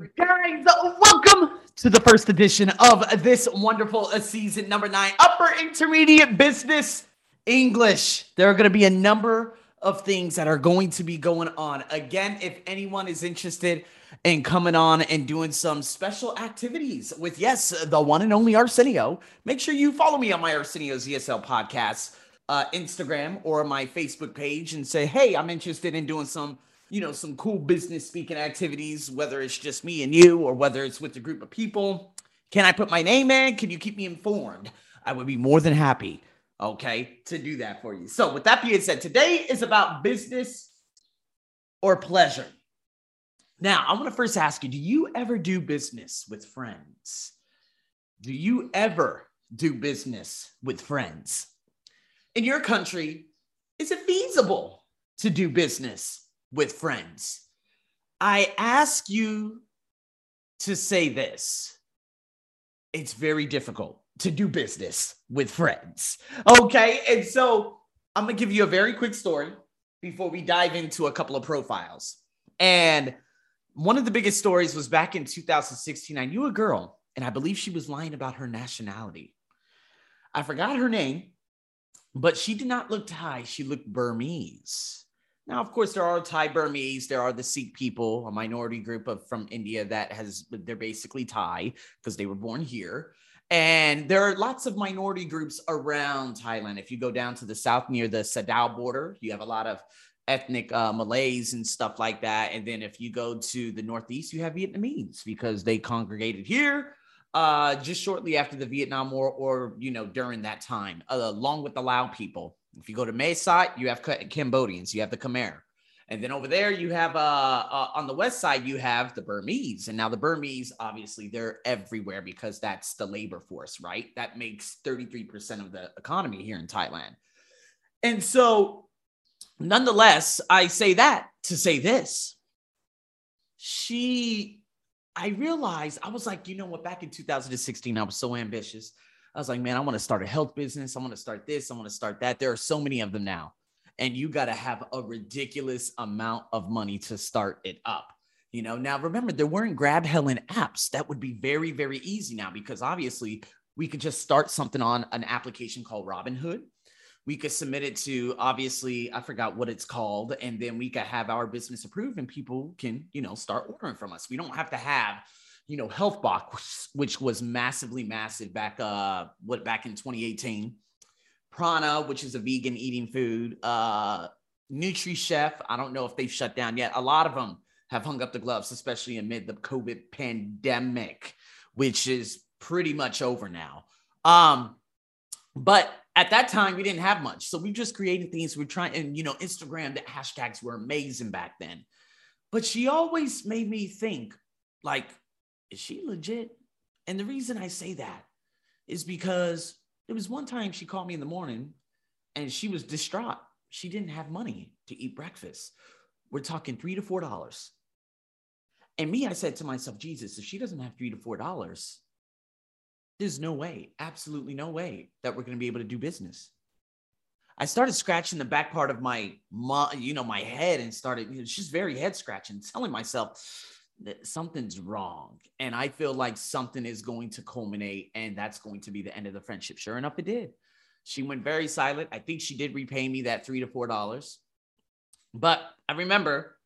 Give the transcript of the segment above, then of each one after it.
Guys, welcome to the first edition of this wonderful season number nine, upper intermediate business English. There are going to be a number of things that are going to be going on. Again, if anyone is interested in coming on and doing some special activities with, yes, the one and only Arsenio, make sure you follow me on my Arsenio's ESL podcast uh, Instagram or my Facebook page and say, hey, I'm interested in doing some you know, some cool business speaking activities, whether it's just me and you or whether it's with a group of people. Can I put my name in? Can you keep me informed? I would be more than happy, okay, to do that for you. So, with that being said, today is about business or pleasure. Now, I want to first ask you do you ever do business with friends? Do you ever do business with friends? In your country, is it feasible to do business with friends. I ask you to say this it's very difficult to do business with friends. Okay. And so I'm going to give you a very quick story before we dive into a couple of profiles. And one of the biggest stories was back in 2016. I knew a girl, and I believe she was lying about her nationality. I forgot her name, but she did not look Thai. She looked Burmese. Now, of course, there are Thai Burmese, there are the Sikh people, a minority group of from India that has they're basically Thai because they were born here. And there are lots of minority groups around Thailand. If you go down to the south near the Sadao border, you have a lot of ethnic uh, Malays and stuff like that. And then if you go to the northeast, you have Vietnamese because they congregated here uh, just shortly after the Vietnam War or, you know, during that time, uh, along with the Lao people. If you go to Mae Sot, you have Cambodians, you have the Khmer. And then over there, you have uh, uh, on the west side, you have the Burmese. And now the Burmese, obviously, they're everywhere because that's the labor force, right? That makes 33% of the economy here in Thailand. And so, nonetheless, I say that to say this. She, I realized, I was like, you know what, back in 2016, I was so ambitious. I was like, man, I want to start a health business. I want to start this. I want to start that. There are so many of them now. And you got to have a ridiculous amount of money to start it up. You know, now remember, there weren't Grab Helen apps. That would be very, very easy now because obviously we could just start something on an application called Robinhood. We could submit it to obviously, I forgot what it's called, and then we could have our business approved and people can, you know, start ordering from us. We don't have to have you know, Health Box, which was massively massive back uh what back in 2018. Prana, which is a vegan eating food. Uh Nutri Chef, I don't know if they've shut down yet. A lot of them have hung up the gloves, especially amid the COVID pandemic, which is pretty much over now. Um, but at that time, we didn't have much. So we just created things. We're trying, and you know, Instagram, the hashtags were amazing back then. But she always made me think like, is she legit? And the reason I say that is because there was one time she called me in the morning and she was distraught. She didn't have money to eat breakfast. We're talking three to four dollars. And me, I said to myself, Jesus, if she doesn't have three to four dollars, there's no way, absolutely no way that we're going to be able to do business. I started scratching the back part of my, you know, my head and started, you know, just very head scratching, telling myself, something's wrong. And I feel like something is going to culminate and that's going to be the end of the friendship. Sure enough, it did. She went very silent. I think she did repay me that three to four dollars. But I remember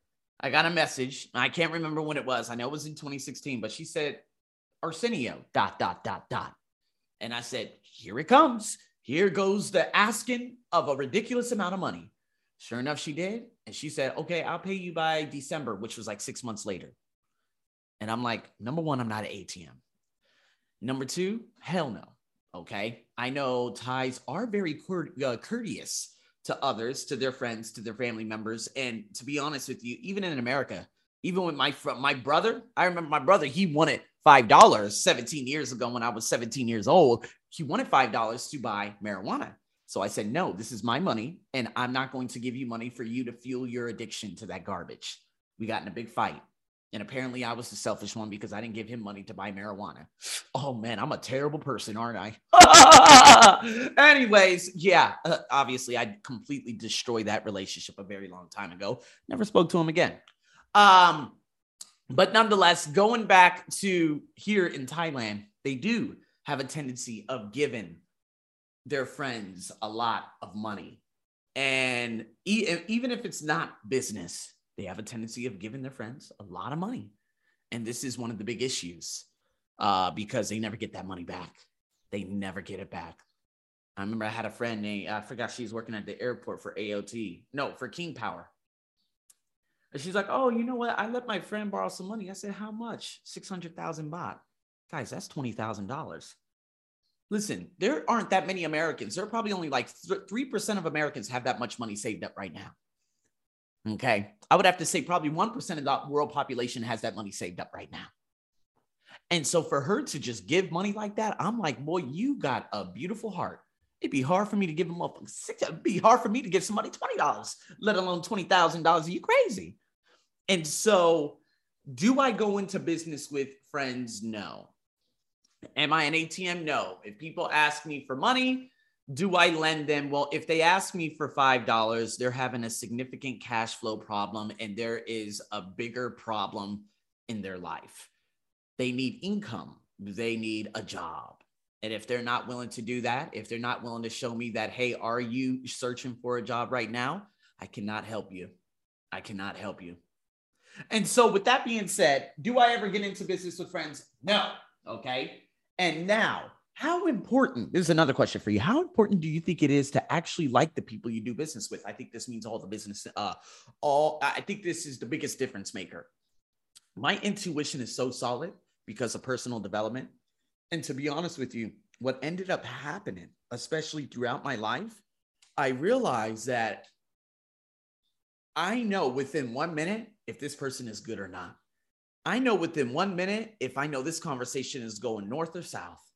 I got a message. I can't remember when it was. I know it was in 2016, but she said, Arsenio, dot, dot, dot, dot. And I said, here it comes. Here goes the asking of a ridiculous amount of money. Sure enough, she did. And she said, okay, I'll pay you by December, which was like six months later. And I'm like, number one, I'm not an ATM. Number two, hell no. Okay. I know Thais are very uh, courteous to others, to their friends, to their family members. And to be honest with you, even in America, even with my fr- my brother, I remember my brother, he wanted $5 17 years ago when I was 17 years old. He wanted $5 to buy marijuana. So I said, no, this is my money, and I'm not going to give you money for you to fuel your addiction to that garbage. We got in a big fight. And apparently, I was the selfish one because I didn't give him money to buy marijuana. Oh man, I'm a terrible person, aren't I? Anyways, yeah, uh, obviously, I completely destroyed that relationship a very long time ago. Never spoke to him again. Um, but nonetheless, going back to here in Thailand, they do have a tendency of giving their friends a lot of money. And even if it's not business, they have a tendency of giving their friends a lot of money. And this is one of the big issues uh, because they never get that money back. They never get it back. I remember I had a friend named, I forgot she was working at the airport for AOT. No, for King Power. And she's like, oh, you know what? I let my friend borrow some money. I said, how much? 600,000 baht. Guys, that's $20,000. Listen, there aren't that many Americans. There are probably only like 3% of Americans have that much money saved up right now. Okay. I would have to say probably 1% of the world population has that money saved up right now. And so for her to just give money like that, I'm like, boy, you got a beautiful heart. It'd be hard for me to give them up six. It'd be hard for me to give somebody $20, let alone $20,000. Are you crazy? And so do I go into business with friends? No. Am I an ATM? No. If people ask me for money, do I lend them? Well, if they ask me for $5, they're having a significant cash flow problem and there is a bigger problem in their life. They need income, they need a job. And if they're not willing to do that, if they're not willing to show me that, hey, are you searching for a job right now? I cannot help you. I cannot help you. And so, with that being said, do I ever get into business with friends? No. Okay. And now, how important this is another question for you. How important do you think it is to actually like the people you do business with? I think this means all the business, uh, all I think this is the biggest difference maker. My intuition is so solid because of personal development. And to be honest with you, what ended up happening, especially throughout my life, I realized that I know within one minute if this person is good or not. I know within one minute if I know this conversation is going north or south.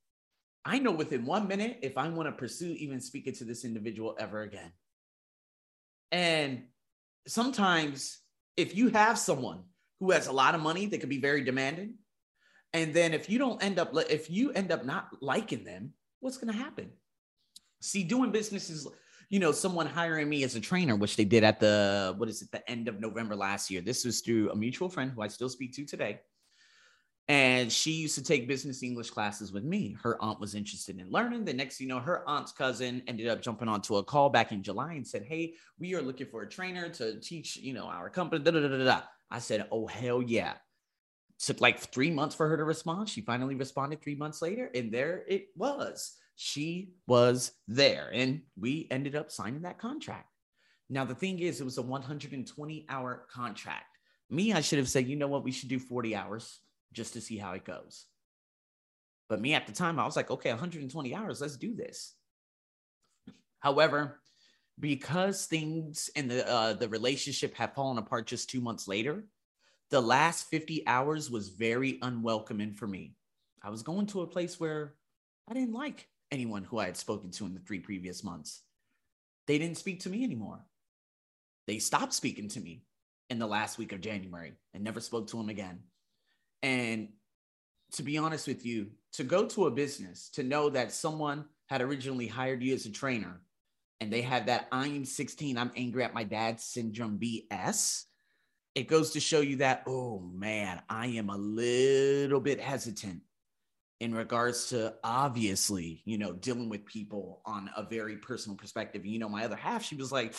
I know within one minute if I want to pursue even speaking to this individual ever again. And sometimes, if you have someone who has a lot of money that could be very demanding, and then if you don't end up, if you end up not liking them, what's going to happen? See, doing business is you know, someone hiring me as a trainer, which they did at the, what is it, the end of November last year. This was through a mutual friend who I still speak to today. And she used to take business English classes with me. Her aunt was interested in learning. The next, you know, her aunt's cousin ended up jumping onto a call back in July and said, Hey, we are looking for a trainer to teach, you know, our company. Da, da, da. I said, Oh, hell yeah. Took like three months for her to respond. She finally responded three months later, and there it was she was there and we ended up signing that contract. Now, the thing is, it was a 120 hour contract. Me, I should have said, you know what, we should do 40 hours just to see how it goes. But me at the time, I was like, okay, 120 hours, let's do this. However, because things in the uh, the relationship had fallen apart just two months later, the last 50 hours was very unwelcoming for me. I was going to a place where I didn't like anyone who I had spoken to in the three previous months. They didn't speak to me anymore. They stopped speaking to me in the last week of January and never spoke to them again. And to be honest with you, to go to a business, to know that someone had originally hired you as a trainer and they had that I'm 16, I'm angry at my dad syndrome BS, it goes to show you that, oh man, I am a little bit hesitant in regards to obviously, you know, dealing with people on a very personal perspective. You know, my other half, she was like,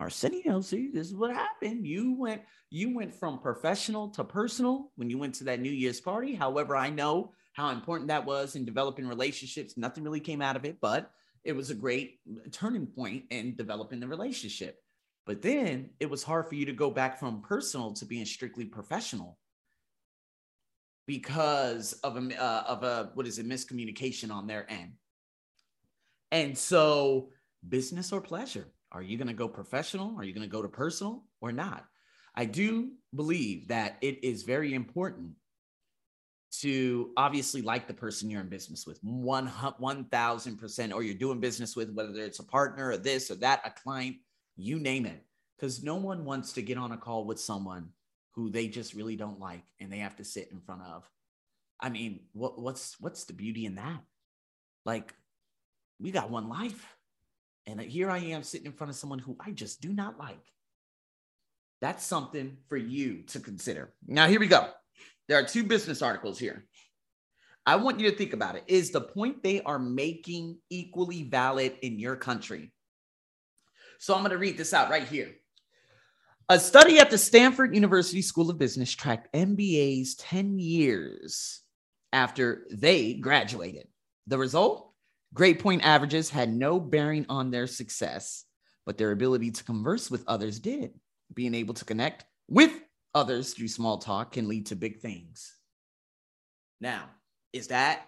Arsenio, see, this is what happened. You went, you went from professional to personal when you went to that New Year's party. However, I know how important that was in developing relationships. Nothing really came out of it, but it was a great turning point in developing the relationship. But then it was hard for you to go back from personal to being strictly professional because of a uh, of a what is it miscommunication on their end. And so, business or pleasure? Are you going to go professional? Are you going to go to personal or not? I do believe that it is very important to obviously like the person you're in business with one 1000% or you're doing business with whether it's a partner or this or that a client you name it because no one wants to get on a call with someone who they just really don't like and they have to sit in front of. I mean, what what's what's the beauty in that? Like, we got one life. And here I am sitting in front of someone who I just do not like. That's something for you to consider. Now, here we go. There are two business articles here. I want you to think about it. Is the point they are making equally valid in your country? So I'm going to read this out right here. A study at the Stanford University School of Business tracked MBAs 10 years after they graduated. The result? Grade point averages had no bearing on their success, but their ability to converse with others did. Being able to connect with others through small talk can lead to big things. Now, is that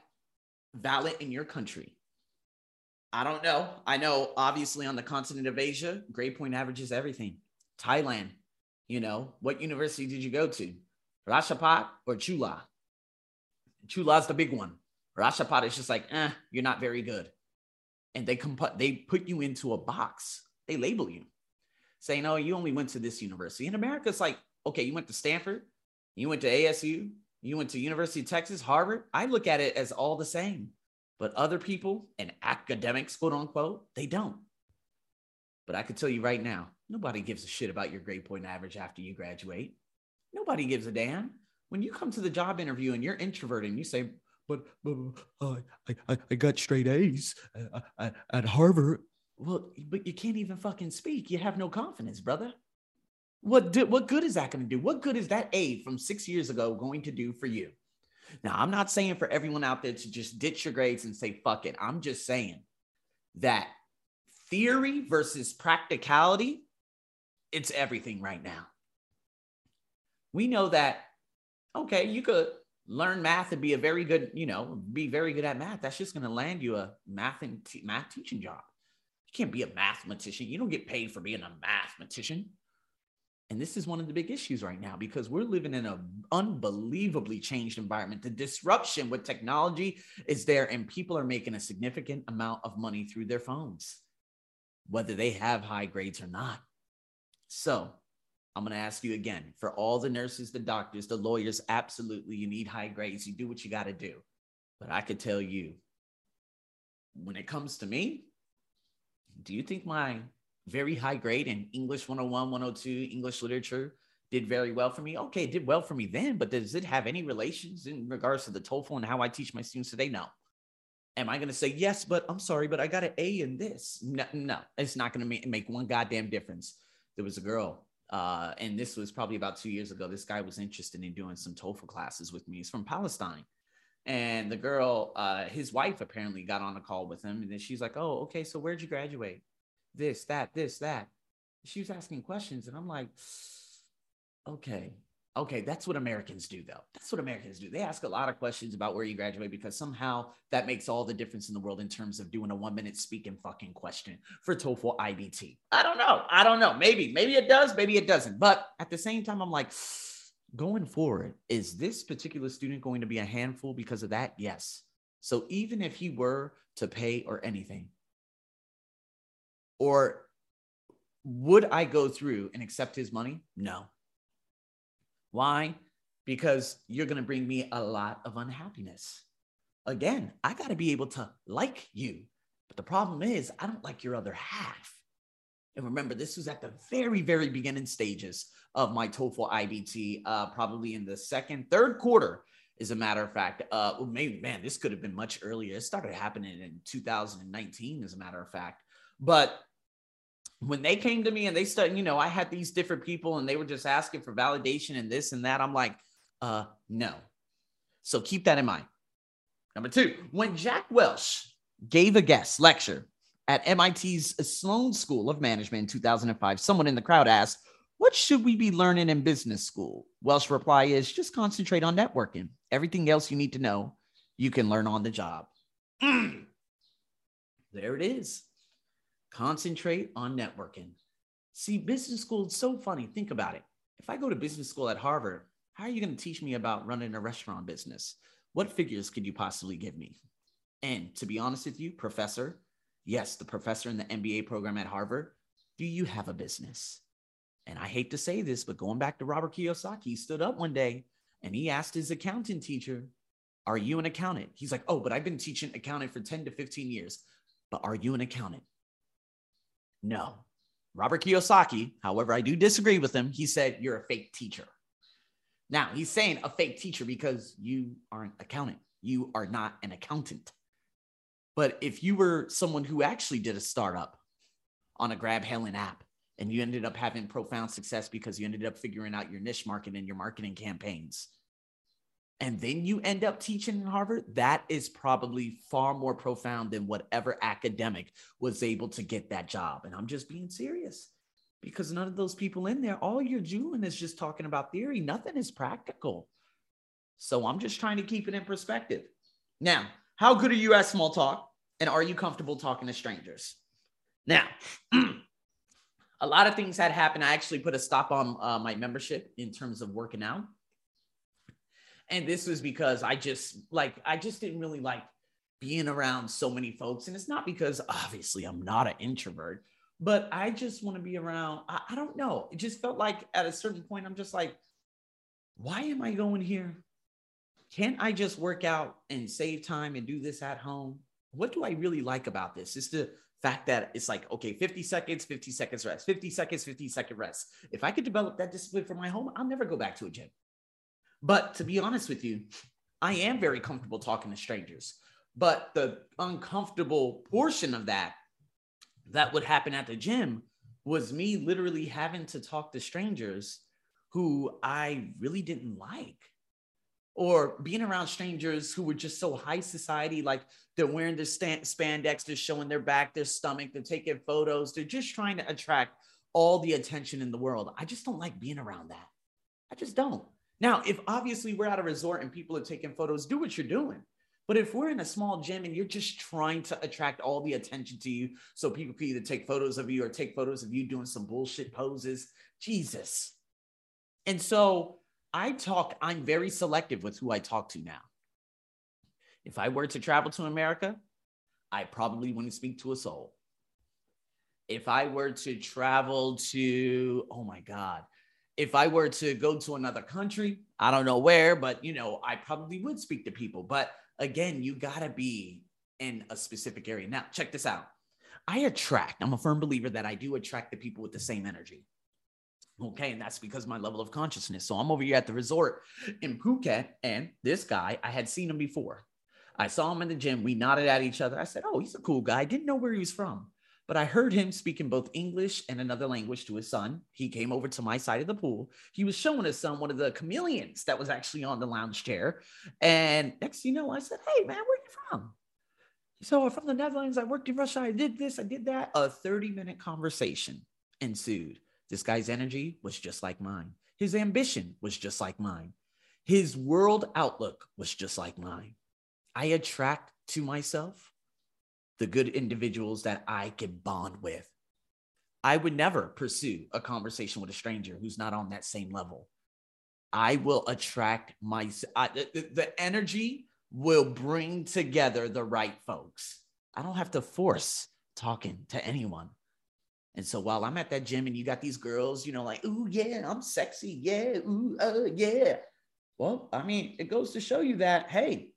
valid in your country? I don't know. I know obviously on the continent of Asia, grade point average is everything. Thailand, you know, what university did you go to? Ratchapat or Chula? Chula's the big one. Ratchapat is just like, eh, you're not very good. And they comp- they put you into a box. They label you, saying, oh, you only went to this university. In America, it's like, okay, you went to Stanford, you went to ASU, you went to University of Texas, Harvard. I look at it as all the same. But other people and academics, quote unquote, they don't. But I can tell you right now, nobody gives a shit about your grade point average after you graduate. Nobody gives a damn. When you come to the job interview and you're introverted and you say, but, but uh, I, I, got straight A's at, at, at Harvard. Well, but you can't even fucking speak. You have no confidence, brother. What, do, what good is that going to do? What good is that A from six years ago going to do for you? Now, I'm not saying for everyone out there to just ditch your grades and say, fuck it. I'm just saying that theory versus practicality, it's everything right now. We know that, okay, you could learn math and be a very good, you know, be very good at math. That's just going to land you a math and math teaching job. You can't be a mathematician. You don't get paid for being a mathematician. And this is one of the big issues right now because we're living in an unbelievably changed environment. The disruption with technology is there, and people are making a significant amount of money through their phones, whether they have high grades or not. So, I'm going to ask you again for all the nurses, the doctors, the lawyers, absolutely, you need high grades. You do what you got to do. But I could tell you, when it comes to me, do you think my very high grade in English 101, 102, English literature did very well for me. Okay, it did well for me then, but does it have any relations in regards to the TOEFL and how I teach my students today? No. Am I going to say yes, but I'm sorry, but I got an A in this? No, no it's not going to make, make one goddamn difference. There was a girl, uh, and this was probably about two years ago. This guy was interested in doing some TOEFL classes with me. He's from Palestine. And the girl, uh, his wife apparently got on a call with him. And then she's like, Oh, okay. So where'd you graduate? this, that, this, that. She was asking questions, and I'm like, okay, okay, that's what Americans do, though. That's what Americans do. They ask a lot of questions about where you graduate because somehow that makes all the difference in the world in terms of doing a one minute speaking fucking question for TOEFL IBT. I don't know. I don't know. Maybe, maybe it does, maybe it doesn't. But at the same time, I'm like, going forward, is this particular student going to be a handful because of that? Yes. So even if he were to pay or anything, or would I go through and accept his money? No. Why? Because you're going to bring me a lot of unhappiness. Again, I got to be able to like you. But the problem is, I don't like your other half. And remember, this was at the very, very beginning stages of my TOEFL IBT, uh, probably in the second, third quarter, as a matter of fact. Uh, well, maybe, man, this could have been much earlier. It started happening in 2019, as a matter of fact. But when they came to me and they started, you know, I had these different people and they were just asking for validation and this and that. I'm like, uh, no. So keep that in mind. Number two, when Jack Welch gave a guest lecture at MIT's Sloan School of Management in 2005, someone in the crowd asked, What should we be learning in business school? Welch's reply is just concentrate on networking. Everything else you need to know, you can learn on the job. Mm. There it is. Concentrate on networking. See, business school is so funny. Think about it. If I go to business school at Harvard, how are you going to teach me about running a restaurant business? What figures could you possibly give me? And to be honest with you, professor, yes, the professor in the MBA program at Harvard, do you have a business? And I hate to say this, but going back to Robert Kiyosaki, he stood up one day and he asked his accountant teacher, Are you an accountant? He's like, Oh, but I've been teaching accounting for 10 to 15 years. But are you an accountant? No. Robert Kiyosaki, however, I do disagree with him. He said, You're a fake teacher. Now, he's saying a fake teacher because you aren't accountant. You are not an accountant. But if you were someone who actually did a startup on a Grab Helen app and you ended up having profound success because you ended up figuring out your niche market and your marketing campaigns, and then you end up teaching in Harvard, that is probably far more profound than whatever academic was able to get that job. And I'm just being serious because none of those people in there, all you're doing is just talking about theory. Nothing is practical. So I'm just trying to keep it in perspective. Now, how good are you at small talk? And are you comfortable talking to strangers? Now, a lot of things had happened. I actually put a stop on uh, my membership in terms of working out and this was because I just like I just didn't really like being around so many folks. And it's not because obviously I'm not an introvert, but I just want to be around. I, I don't know. It just felt like at a certain point, I'm just like, why am I going here? Can't I just work out and save time and do this at home? What do I really like about this? Is the fact that it's like, okay, 50 seconds, 50 seconds rest, 50 seconds, 50 second rest. If I could develop that discipline for my home, I'll never go back to a gym. But to be honest with you, I am very comfortable talking to strangers. But the uncomfortable portion of that that would happen at the gym was me literally having to talk to strangers who I really didn't like. Or being around strangers who were just so high society, like they're wearing their spandex, they're showing their back, their stomach, they're taking photos, they're just trying to attract all the attention in the world. I just don't like being around that. I just don't. Now, if obviously we're at a resort and people are taking photos, do what you're doing. But if we're in a small gym and you're just trying to attract all the attention to you so people can either take photos of you or take photos of you doing some bullshit poses, Jesus. And so I talk, I'm very selective with who I talk to now. If I were to travel to America, I probably wouldn't speak to a soul. If I were to travel to, oh my God, if I were to go to another country, I don't know where, but you know, I probably would speak to people. But again, you got to be in a specific area. Now, check this out. I attract, I'm a firm believer that I do attract the people with the same energy. Okay, and that's because my level of consciousness. So I'm over here at the resort in Phuket, and this guy, I had seen him before. I saw him in the gym. We nodded at each other. I said, Oh, he's a cool guy. I didn't know where he was from but I heard him speaking both English and another language to his son. He came over to my side of the pool. He was showing his son one of the chameleons that was actually on the lounge chair. And next you know, I said, Hey, man, where are you from? So oh, I'm from the Netherlands. I worked in Russia. I did this, I did that. A 30 minute conversation ensued. This guy's energy was just like mine. His ambition was just like mine. His world outlook was just like mine. I attract to myself the good individuals that I can bond with. I would never pursue a conversation with a stranger who's not on that same level. I will attract my I, the, the energy will bring together the right folks. I don't have to force talking to anyone. And so while I'm at that gym and you got these girls, you know, like, ooh, yeah, I'm sexy. Yeah, ooh, uh, yeah. Well, I mean, it goes to show you that, hey,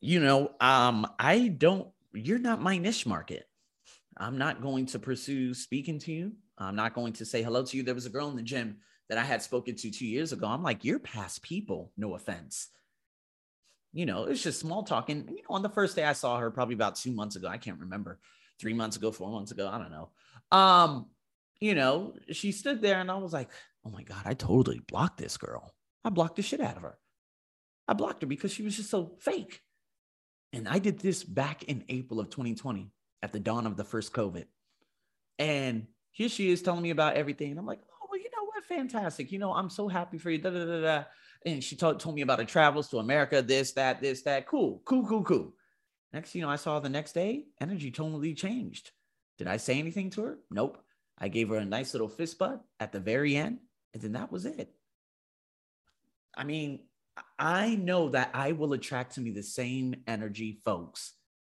you know, um, I don't, you're not my niche market. I'm not going to pursue speaking to you. I'm not going to say hello to you. There was a girl in the gym that I had spoken to two years ago. I'm like, you're past people. No offense. You know, it's just small talking. You know, on the first day I saw her, probably about two months ago, I can't remember, three months ago, four months ago, I don't know. Um, you know, she stood there and I was like, oh my God, I totally blocked this girl. I blocked the shit out of her. I blocked her because she was just so fake. And I did this back in April of 2020 at the dawn of the first COVID. And here she is telling me about everything. And I'm like, oh, well, you know what? Fantastic. You know, I'm so happy for you. Da, da, da, da. And she told, told me about her travels to America, this, that, this, that. Cool, cool, cool, cool. Next, you know, I saw the next day, energy totally changed. Did I say anything to her? Nope. I gave her a nice little fist bump at the very end, and then that was it. I mean, I know that I will attract to me the same energy folks.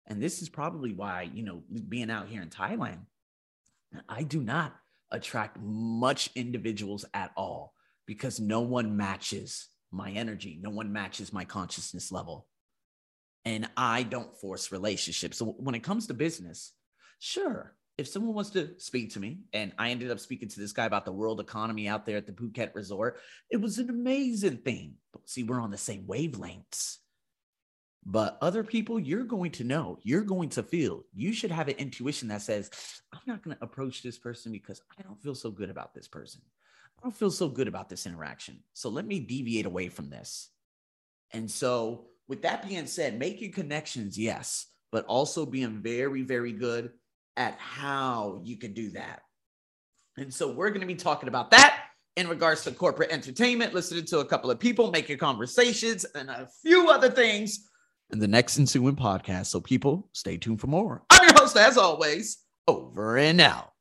And this is probably why, you know, being out here in Thailand, I do not attract much individuals at all because no one matches my energy, no one matches my consciousness level. And I don't force relationships. So when it comes to business, sure, if someone wants to speak to me, and I ended up speaking to this guy about the world economy out there at the Phuket Resort, it was an amazing thing. See, we're on the same wavelengths. But other people, you're going to know, you're going to feel. You should have an intuition that says, I'm not going to approach this person because I don't feel so good about this person. I don't feel so good about this interaction. So let me deviate away from this. And so, with that being said, making connections, yes, but also being very, very good at how you can do that. And so we're going to be talking about that in regards to corporate entertainment, listening to a couple of people, making conversations, and a few other things in the next ensuing podcast. So, people, stay tuned for more. I'm your host, as always, over and out.